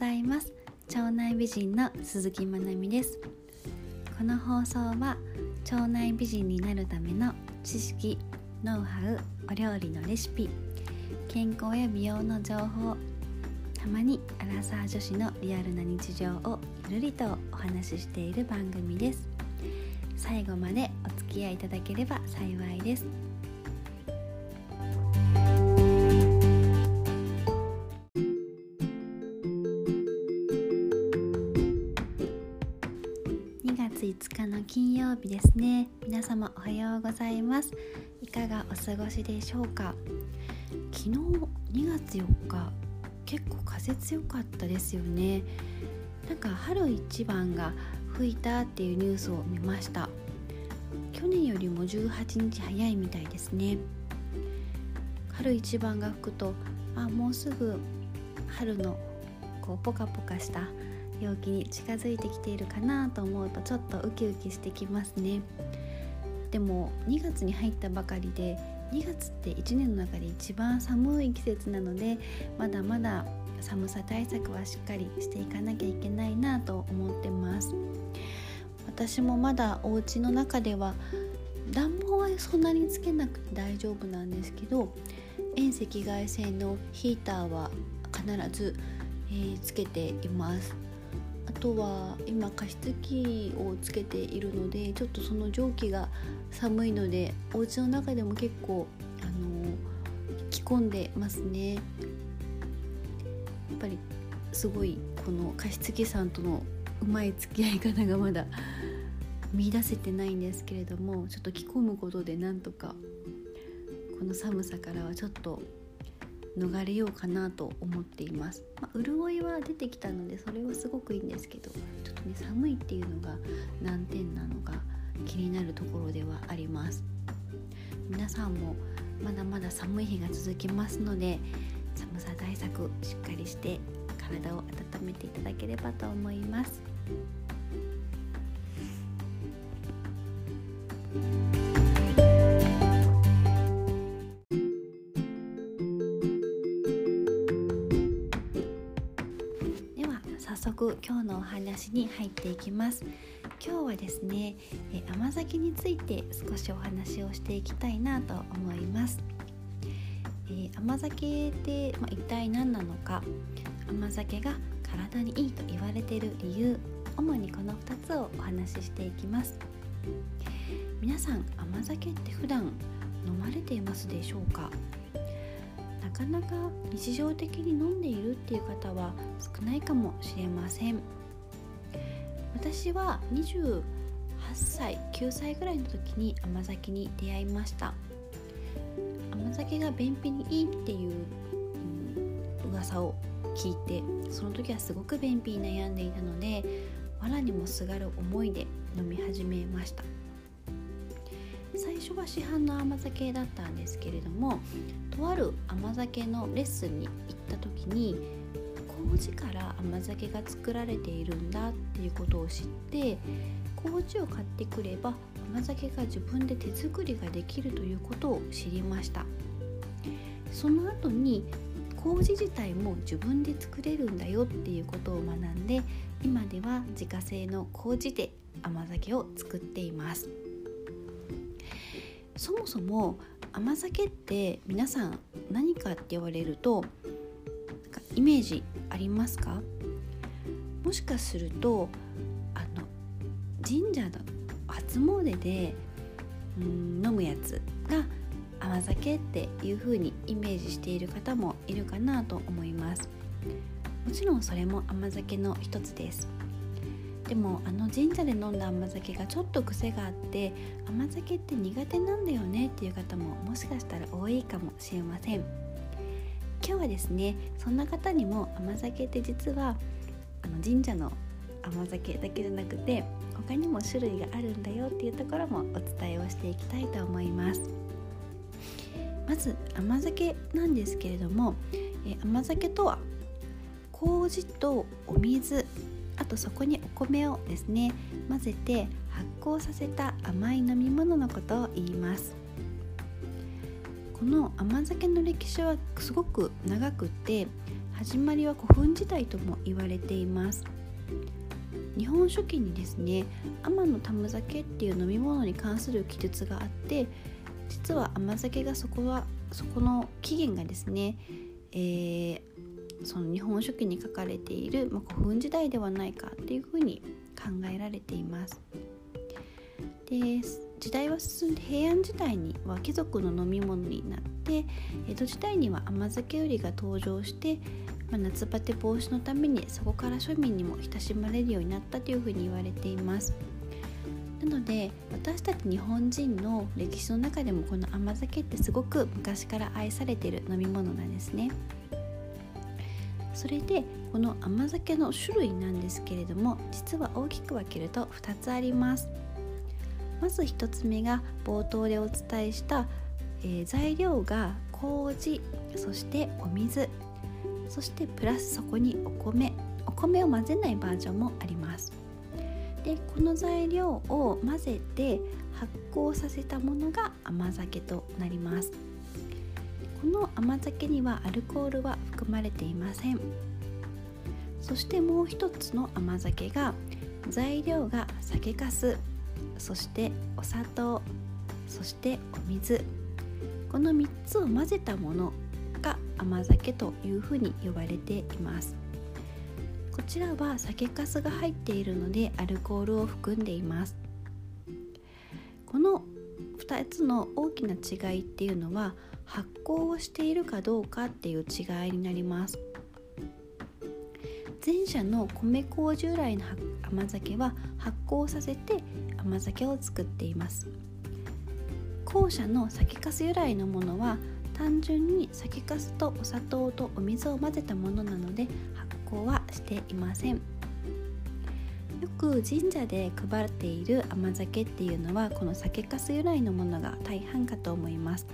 ざいます。腸内美人の鈴木まなみです。この放送は腸内美人になるための知識ノウハウお料理のレシピ健康や美容の情報たまにアラサー女子のリアルな日常をゆるりとお話ししている番組です。最後までお付き合いいただければ幸いです。金曜日ですね。皆様おはようございます。いかがお過ごしでしょうか？昨日2月4日結構風強かったですよね。なんか春一番が吹いたっていうニュースを見ました。去年よりも18日早いみたいですね。春一番が吹くとあもうすぐ春のこうポカポカした陽気に近づいてきているかなと思うとちょっとウキウキしてきますね。でも2月に入ったばかりで2月って1年の中で一番寒い季節なのでまだまだ寒さ対策はしっかりしていかなきゃいけないなと思ってます。私もまだお家の中では暖房はそんなにつけなくて大丈夫なんですけど遠赤外線のヒーターは必ず、えー、つけています。あとは今加湿器をつけているのでちょっとその蒸気が寒いのでお家の中でも結構あの着込んでますね。やっぱりすごいこの加湿器さんとのうまい付き合い方がまだ見出せてないんですけれどもちょっと着込むことでなんとかこの寒さからはちょっと逃れようかなと思っています、まあ、潤いは出てきたのでそれはすごくいいんですけどちょっとね寒いっていうのが難点なのが気になるところではあります。皆さんもまだまだ寒い日が続きますので寒さ対策しっかりして体を温めていただければと思います。速今日のお話に入っていきます。今日はですねえ甘酒について少しお話をしていきたいなと思います、えー、甘酒って、まあ、一体何なのか甘酒が体にいいと言われている理由主にこの2つをお話ししていきます。皆さん甘酒って普段飲まれていますでしょうか？なかなか日常的に飲んでいるっていう方は少ないかもしれません。私は28歳9歳ぐらいの時に甘酒に出会いました。甘酒が便秘にいいっていう、うん、噂を聞いてその時はすごく便秘に悩んでいたので藁にもすがる思いで飲み始めました。初は市販の甘酒だったんですけれどもとある甘酒のレッスンに行った時に麹から甘酒が作られているんだっていうことを知って麹を買ってくれば甘酒が自分で手作りができるということを知りました。その後に麹自体も自分で作れるんだよっていうことを学んで今では自家製の麹で甘酒を作っています。そもそも甘酒って皆さん何かって言われるとイメージありますか？もしかするとあの神社の初詣でうん飲むやつが甘酒っていう風にイメージしている方もいるかなと思います。もちろんそれも甘酒の一つです。でもあの神社で飲んだ甘酒がちょっと癖があって甘酒って苦手なんだよねっていう方ももしかしたら多いかもしれません。今日はですねそんな方にも甘酒って実はあの神社の甘酒だけじゃなくて他にも種類があるんだよっていうところもお伝えをしていきたいと思います。まず甘酒なんですけれどもえ甘酒とは麹とお水とそこにお米をですね混ぜて発酵させた甘い飲み物のことを言います。この甘酒の歴史はすごく長くて始まりは古墳時代とも言われています。日本書紀にですね天のタム酒っていう飲み物に関する記述があって実は甘酒がそこはそこの起源がですね、えー、その日本書紀に書かれている、まあ、古墳時代ではないかっていうふうに考えられています。で時代は進んで平安時代には貴族の飲み物になって江戸時代には甘酒売りが登場して、まあ、夏バテ防止のためにそこから庶民にも親しまれるようになったというふうに言われています。なので私たち日本人の歴史の中でもこの甘酒ってすごく昔から愛されてる飲み物なんですね。それでこの甘酒の種類なんですけれども実は大きく分けると2つあります。まず1つ目が冒頭でお伝えした、えー、材料が麹そしてお水そしてプラスそこにお米お米を混ぜないバージョンもあります。でこの材料を混ぜて発酵させたものが甘酒となります。この甘酒にはアルコールは含まれていません。そしてもう一つの甘酒が材料が酒粕そしてお砂糖そしてお水。この3つを混ぜたものが甘酒というふうに呼ばれています。こちらは酒粕が入っているのでアルコールを含んでいます。この2つの大きな違いっていうのは発酵をしているかどうかっていう違いになります。前者の米麹由来の甘酒は発酵させて甘酒を作っています。後者の酒粕由来のものは単純に酒粕とお砂糖とお水を混ぜたものなので発酵はしていません。よく神社で配っている甘酒っていうのはこの酒粕由来のものが大半かと思います。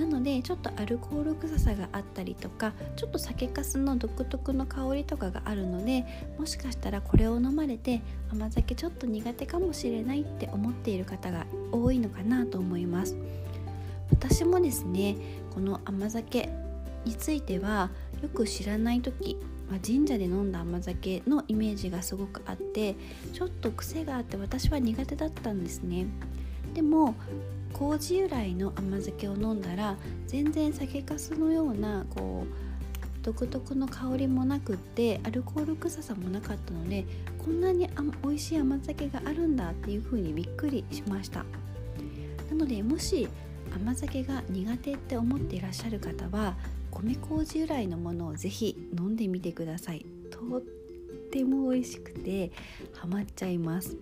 なのでちょっとアルコール臭さがあったりとかちょっと酒粕の独特の香りとかがあるのでもしかしたらこれを飲まれて甘酒ちょっと苦手かもしれないって思っている方が多いのかなと思います。私もですねこの甘酒についてはよく知らない時神社で飲んだ甘酒のイメージがすごくあってちょっと癖があって私は苦手だったんですね。でも麹由来の甘酒を飲んだら全然酒粕のようなこう独特の香りもなくってアルコール臭さもなかったのでこんなに美味しい甘酒があるんだっていう風にびっくりしました。なのでもし甘酒が苦手って思っていらっしゃる方は米麹由来のものをぜひ飲んでみてください。とっても美味しくてハマっちゃいます。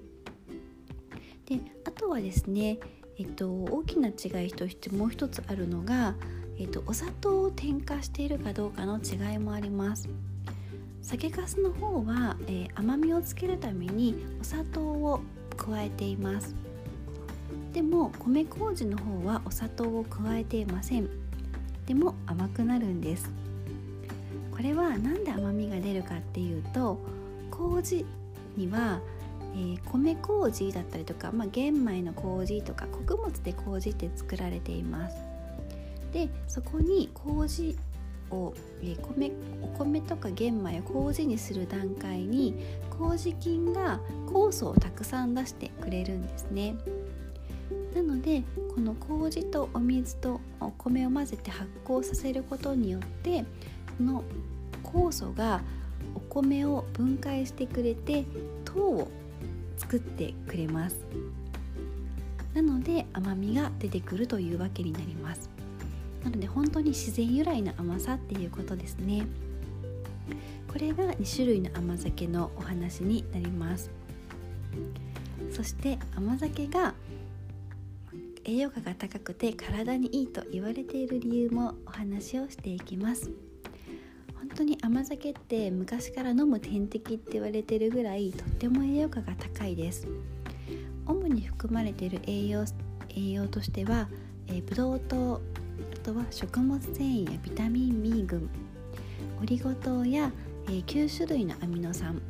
であとはですねえっと、大きな違いとしてもう一つあるのが、えっと、お砂糖を添加しているかどうかの違いもあります。酒粕の方は、えー、甘みをつけるためにお砂糖を加えています。でも米麹の方はお砂糖を加えていません。でも甘くなるんです。これは何で甘みが出るかっていうと麹にはえー、米麹だったりとか、まあ、玄米の麹とか穀物で麹って作られています。でそこに麹を、えー、米お米とか玄米を麹にする段階に麹菌が酵素をたくさん出してくれるんですね。なのでこの麹とお水とお米を混ぜて発酵させることによってその酵素がお米を分解してくれて糖を作ってくれます。なので甘みが出てくるというわけになります。なので本当に自然由来の甘さっていうことですね。これが2種類の甘酒のお話になります。そして甘酒が栄養価が高くて体にいいと言われている理由もお話をしていきます。当に甘酒って昔から飲む点滴って言われてるぐらいとっても栄養価が高いです。主に含まれている栄養栄養としては、え、ブドウ糖あとは食物繊維やビタミン B 群オリゴ糖や、え、9種類のアミノ酸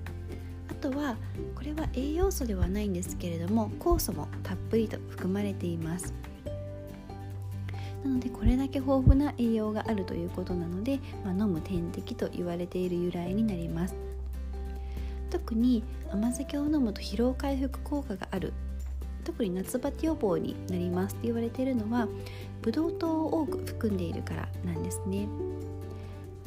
あとはこれは栄養素ではないんですけれども酵素もたっぷりと含まれています。なのでこれだけ豊富な栄養があるということなので、まあ、飲む点滴と言われている由来になります。特に甘酒を飲むと疲労回復効果がある。特に夏バテ予防になりますって言われているのはブドウ糖を多く含んでいるからなんですね。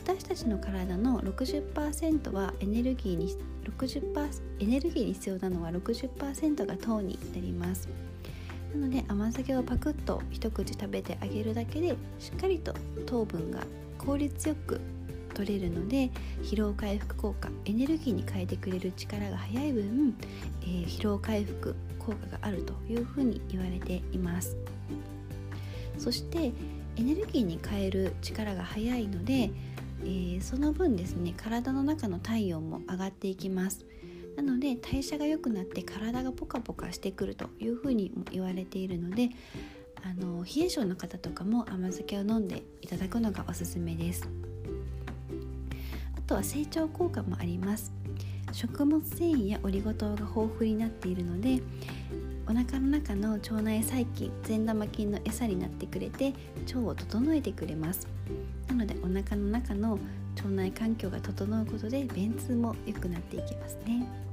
私たちの体の60%はエネルギーに60%エネルギーに必要なのは60%が糖になります。なので甘酒をパクッと一口食べてあげるだけでしっかりと糖分が効率よく取れるので疲労回復効果エネルギーに変えてくれる力が早い分、えー、疲労回復効果があるというふうに言われています。そしてエネルギーに変える力が早いので、えー、その分ですね体の中の体温も上がっていきます。なので代謝が良くなって体がポカポカしてくるというふうにも言われているのであの冷え性の方とかも甘酒を飲んでいただくのがおすすめです。あとは成長効果もあります。食物繊維やオリゴ糖が豊富になっているのでお腹の中の腸内細菌善玉菌の餌になってくれて腸を整えてくれます。なのでお腹の中の腸内環境が整うことで便通も良くなっていきますね。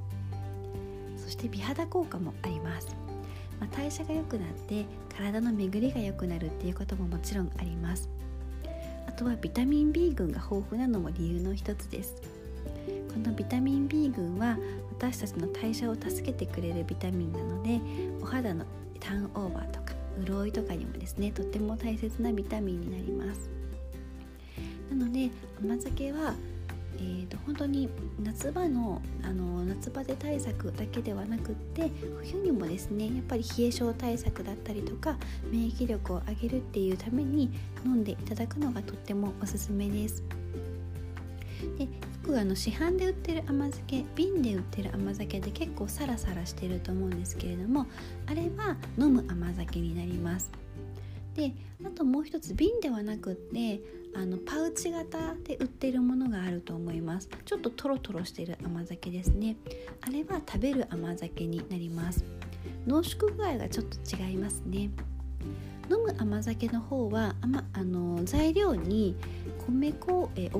そして美肌効果もあります、まあ、代謝が良くなって体の巡りが良くなるっていうことももちろんあります。あとはビタミン B 群が豊富なのも理由の一つです。このビタミン B 群は私たちの代謝を助けてくれるビタミンなのでお肌のターンオーバーとか潤いとかにもですねとっても大切なビタミンになります。なので甘酒は、えーと、本当に夏場のあの夏バテ対策だけではなくって冬にもですねやっぱり冷え性対策だったりとか免疫力を上げるっていうために飲んでいただくのがとってもおすすめです。でよくあの市販で売ってる甘酒瓶で売ってる甘酒で結構サラサラしてると思うんですけれどもあれは飲む甘酒になりますであともう一つ瓶ではなくってあのパウチ型で売ってるものがあると思います。ちょっとトロトロしてる甘酒ですね。あれは食べる甘酒になります。濃縮具合がちょっと違いますね。飲む甘酒の方はあ、ま、あの材料に米粉え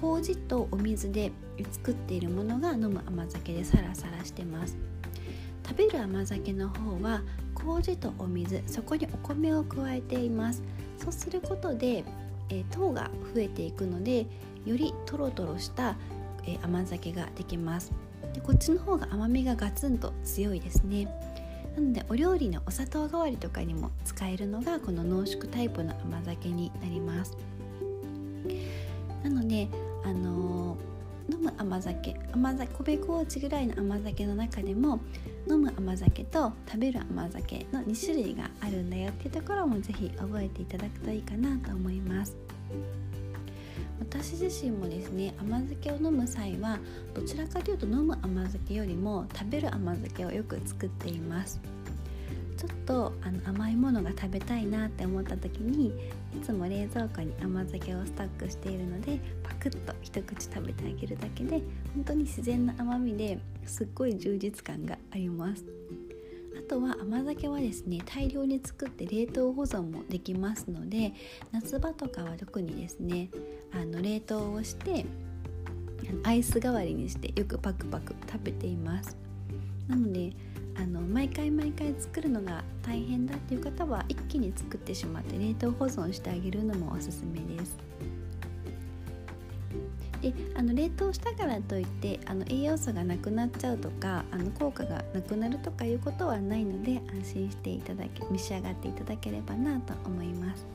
麹とお水で作っているものが飲む甘酒でサラサラしてます。食べる甘酒の方は麹とお水そこにお米を加えています。そうすることで、えー、糖が増えていくのでよりトロトロした、えー、甘酒ができます。でこっちの方が甘みがガツンと強いですね。なのでお料理のお砂糖代わりとかにも使えるのがこの濃縮タイプの甘酒になります。なのであのー飲む甘酒甘酒米麹ぐらいの甘酒の中でも飲む甘酒と食べる甘酒の2種類があるんだよっていうところも是非覚えていただくといいかなと思います。私自身もですね甘酒を飲む際はどちらかというと飲む甘酒よりも食べる甘酒をよく作っています。ちょっとあの甘いものが食べたいなって思った時にいつも冷蔵庫に甘酒をストックしているのでクッと一口食べてあげるだけで本当に自然な甘みですっごい充実感がありますあとは甘酒はですね大量に作って冷凍保存もできますので夏場とかは特にですねあの冷凍をしてアイス代わりにしてよくパクパク食べていますなのであの毎回毎回作るのが大変だっていう方は一気に作ってしまって冷凍保存してあげるのもおすすめです。であの冷凍したからといってあの栄養素がなくなっちゃうとかあの効果がなくなるとかいうことはないので安心していただけ召し上がっていただければなと思います。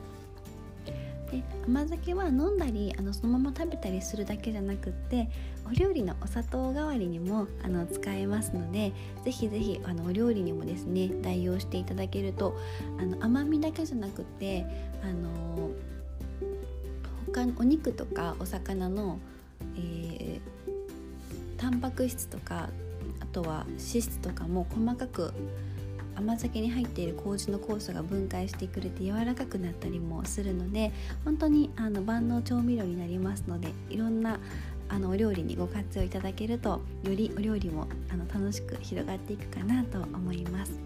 で甘酒は飲んだりあのそのまま食べたりするだけじゃなくってお料理のお砂糖代わりにもあの使えますのでぜひぜひあのお料理にもですね代用していただけるとあの甘みだけじゃなくってあの他のお肉とかお魚の、えー、タンパク質とかあとは脂質とかも細かく甘酒に入っている麹の酵素が分解してくれて柔らかくなったりもするので本当にあの万能調味料になりますのでいろんなあのお料理にご活用いただけるとよりお料理もあの楽しく広がっていくかなと思います。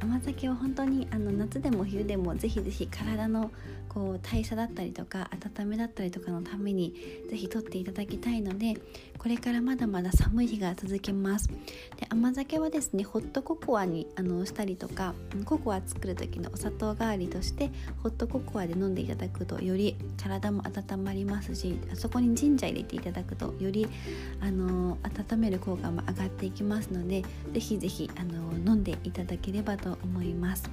甘酒は本当にあの夏でも冬でもぜひぜひ体のこう代謝だったりとか温めだったりとかのためにぜひ取っていただきたいのでこれからまだまだ寒い日が続きます。で甘酒はですねホットココアにあのしたりとかココア作る時のお砂糖代わりとしてホットココアで飲んでいただくとより体も温まりますしあそこにジンジャー入れていただくとよりあの温める効果も上がっていきますのでぜひぜひあの飲んでいただければと思います。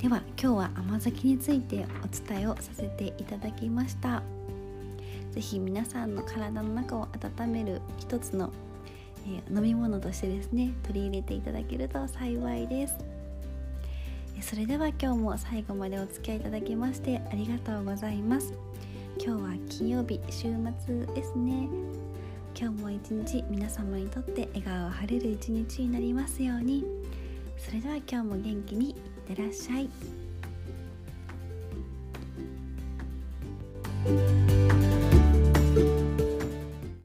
では今日は甘酒についてお伝えをさせていただきました。是非皆さんの体の中を温める一つの、えー、飲み物としてですね取り入れていただけると幸いです。それでは今日も最後までお付き合いいただきましてありがとうございます。今日は金曜日週末ですね。今日も一日皆様にとって笑顔あふれる一日になりますように。それでは今日も元気に。いってらっしゃい。